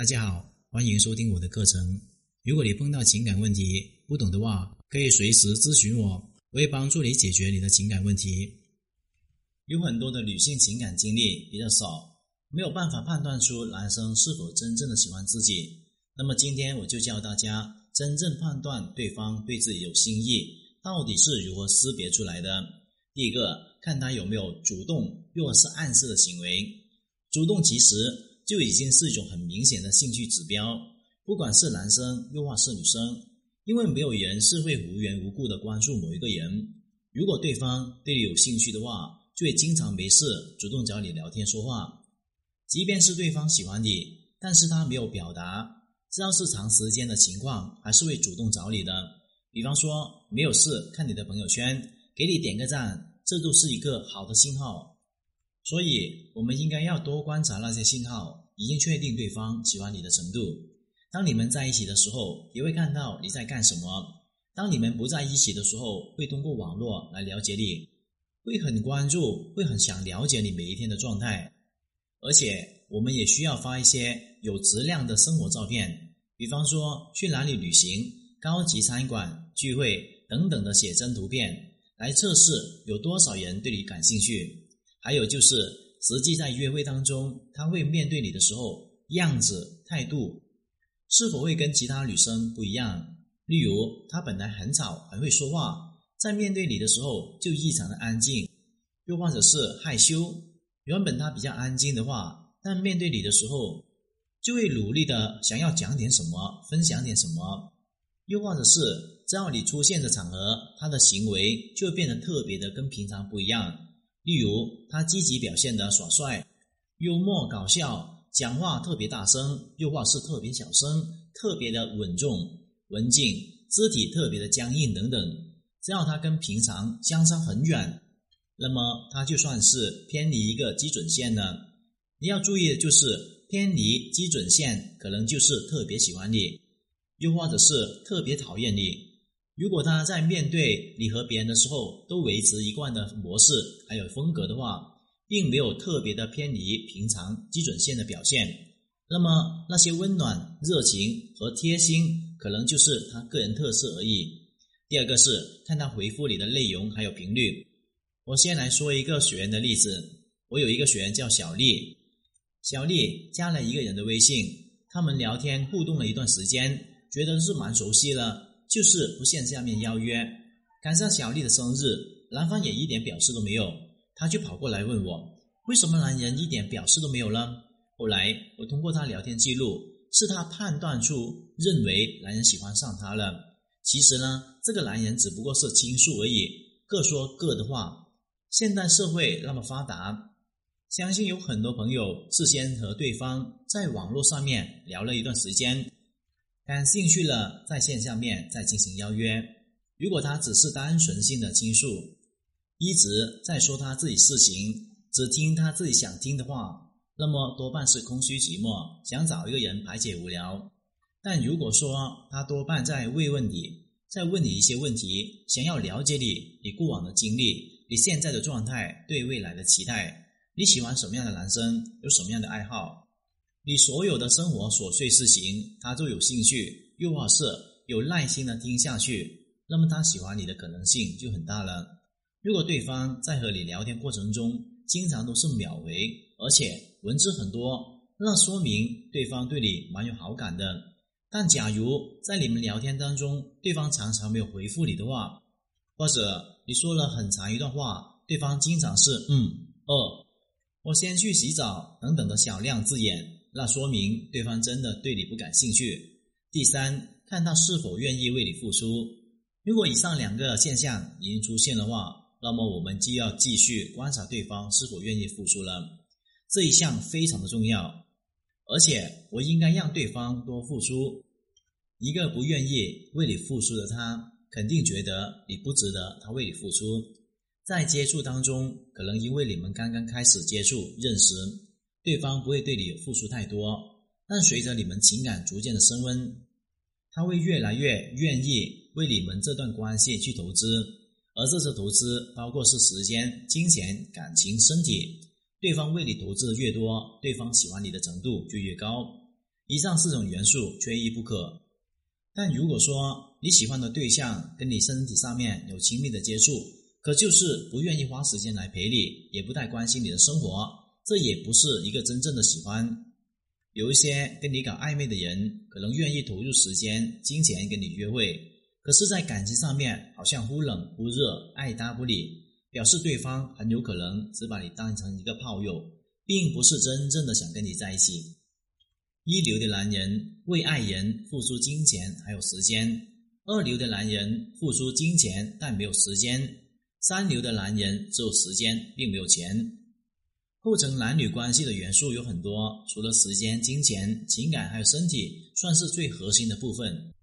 大家好，欢迎收听我的课程。如果你碰到情感问题不懂的话，可以随时咨询我，我会帮助你解决你的情感问题。有很多的女性情感经历比较少，没有办法判断出男生是否真正的喜欢自己。那么今天我就教大家真正判断对方对自己有心意，到底是如何识别出来的。第一个，看他有没有主动又或是暗示的行为。主动其实。就已经是一种很明显的兴趣指标，不管是男生又或是女生，因为没有人是会无缘无故的关注某一个人。如果对方对你有兴趣的话，就会经常没事主动找你聊天说话。即便是对方喜欢你，但是他没有表达，知道是长时间的情况，还是会主动找你的。比方说没有事看你的朋友圈，给你点个赞，这都是一个好的信号。所以，我们应该要多观察那些信号，已经确定对方喜欢你的程度。当你们在一起的时候，也会看到你在干什么；当你们不在一起的时候，会通过网络来了解你，会很关注，会很想了解你每一天的状态。而且，我们也需要发一些有质量的生活照片，比方说去哪里旅行、高级餐馆、聚会等等的写真图片，来测试有多少人对你感兴趣。还有就是，实际在约会当中，他会面对你的时候，样子、态度是否会跟其他女生不一样？例如，他本来很吵、很会说话，在面对你的时候就异常的安静；又或者是害羞，原本他比较安静的话，但面对你的时候就会努力的想要讲点什么、分享点什么；又或者是只要你出现的场合，他的行为就变得特别的跟平常不一样。例如，他积极表现的耍帅、幽默搞笑，讲话特别大声，又或是特别小声，特别的稳重、文静，肢体特别的僵硬等等。只要他跟平常相差很远，那么他就算是偏离一个基准线了。你要注意的就是，偏离基准线可能就是特别喜欢你，又或者是特别讨厌你。如果他在面对你和别人的时候都维持一贯的模式还有风格的话，并没有特别的偏离平常基准线的表现，那么那些温暖、热情和贴心可能就是他个人特色而已。第二个是看他回复你的内容还有频率。我先来说一个学员的例子，我有一个学员叫小丽，小丽加了一个人的微信，他们聊天互动了一段时间，觉得是蛮熟悉了。就是不线下面邀约，赶上小丽的生日，男方也一点表示都没有，他就跑过来问我，为什么男人一点表示都没有呢？后来我通过他聊天记录，是他判断出认为男人喜欢上他了。其实呢，这个男人只不过是倾诉而已，各说各的话。现代社会那么发达，相信有很多朋友事先和对方在网络上面聊了一段时间。感兴趣了，在线下面再进行邀约。如果他只是单纯性的倾诉，一直在说他自己事情，只听他自己想听的话，那么多半是空虚寂寞，想找一个人排解无聊。但如果说他多半在慰问你，在问你一些问题，想要了解你，你过往的经历，你现在的状态，对未来的期待，你喜欢什么样的男生，有什么样的爱好？你所有的生活琐碎事情，他都有兴趣，又或是有耐心的听下去，那么他喜欢你的可能性就很大了。如果对方在和你聊天过程中，经常都是秒回，而且文字很多，那说明对方对你蛮有好感的。但假如在你们聊天当中，对方常常没有回复你的话，或者你说了很长一段话，对方经常是嗯、哦，我先去洗澡等等的小量字眼。那说明对方真的对你不感兴趣。第三，看他是否愿意为你付出。如果以上两个现象已经出现的话，那么我们就要继续观察对方是否愿意付出了。这一项非常的重要，而且我应该让对方多付出。一个不愿意为你付出的他，肯定觉得你不值得他为你付出。在接触当中，可能因为你们刚刚开始接触认识。对方不会对你付出太多，但随着你们情感逐渐的升温，他会越来越愿意为你们这段关系去投资，而这次投资包括是时间、金钱、感情、身体。对方为你投资的越多，对方喜欢你的程度就越高。以上四种元素缺一不可。但如果说你喜欢的对象跟你身体上面有亲密的接触，可就是不愿意花时间来陪你，也不太关心你的生活，这也不是一个真正的喜欢。有一些跟你搞暧昧的人，可能愿意投入时间、金钱跟你约会，可是，在感情上面好像忽冷忽热、爱搭不理，表示对方很有可能只把你当成一个炮友，并不是真正的想跟你在一起。一流的男人为爱人付出金钱还有时间，二流的男人付出金钱但没有时间。三流的男人只有时间，并没有钱。构成男女关系的元素有很多，除了时间、金钱、情感，还有身体，算是最核心的部分。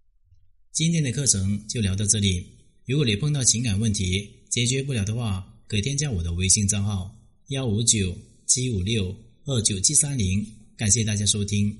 今天的课程就聊到这里。如果你碰到情感问题解决不了的话，可以添加我的微信账号：幺五九七五六二九七三零。感谢大家收听。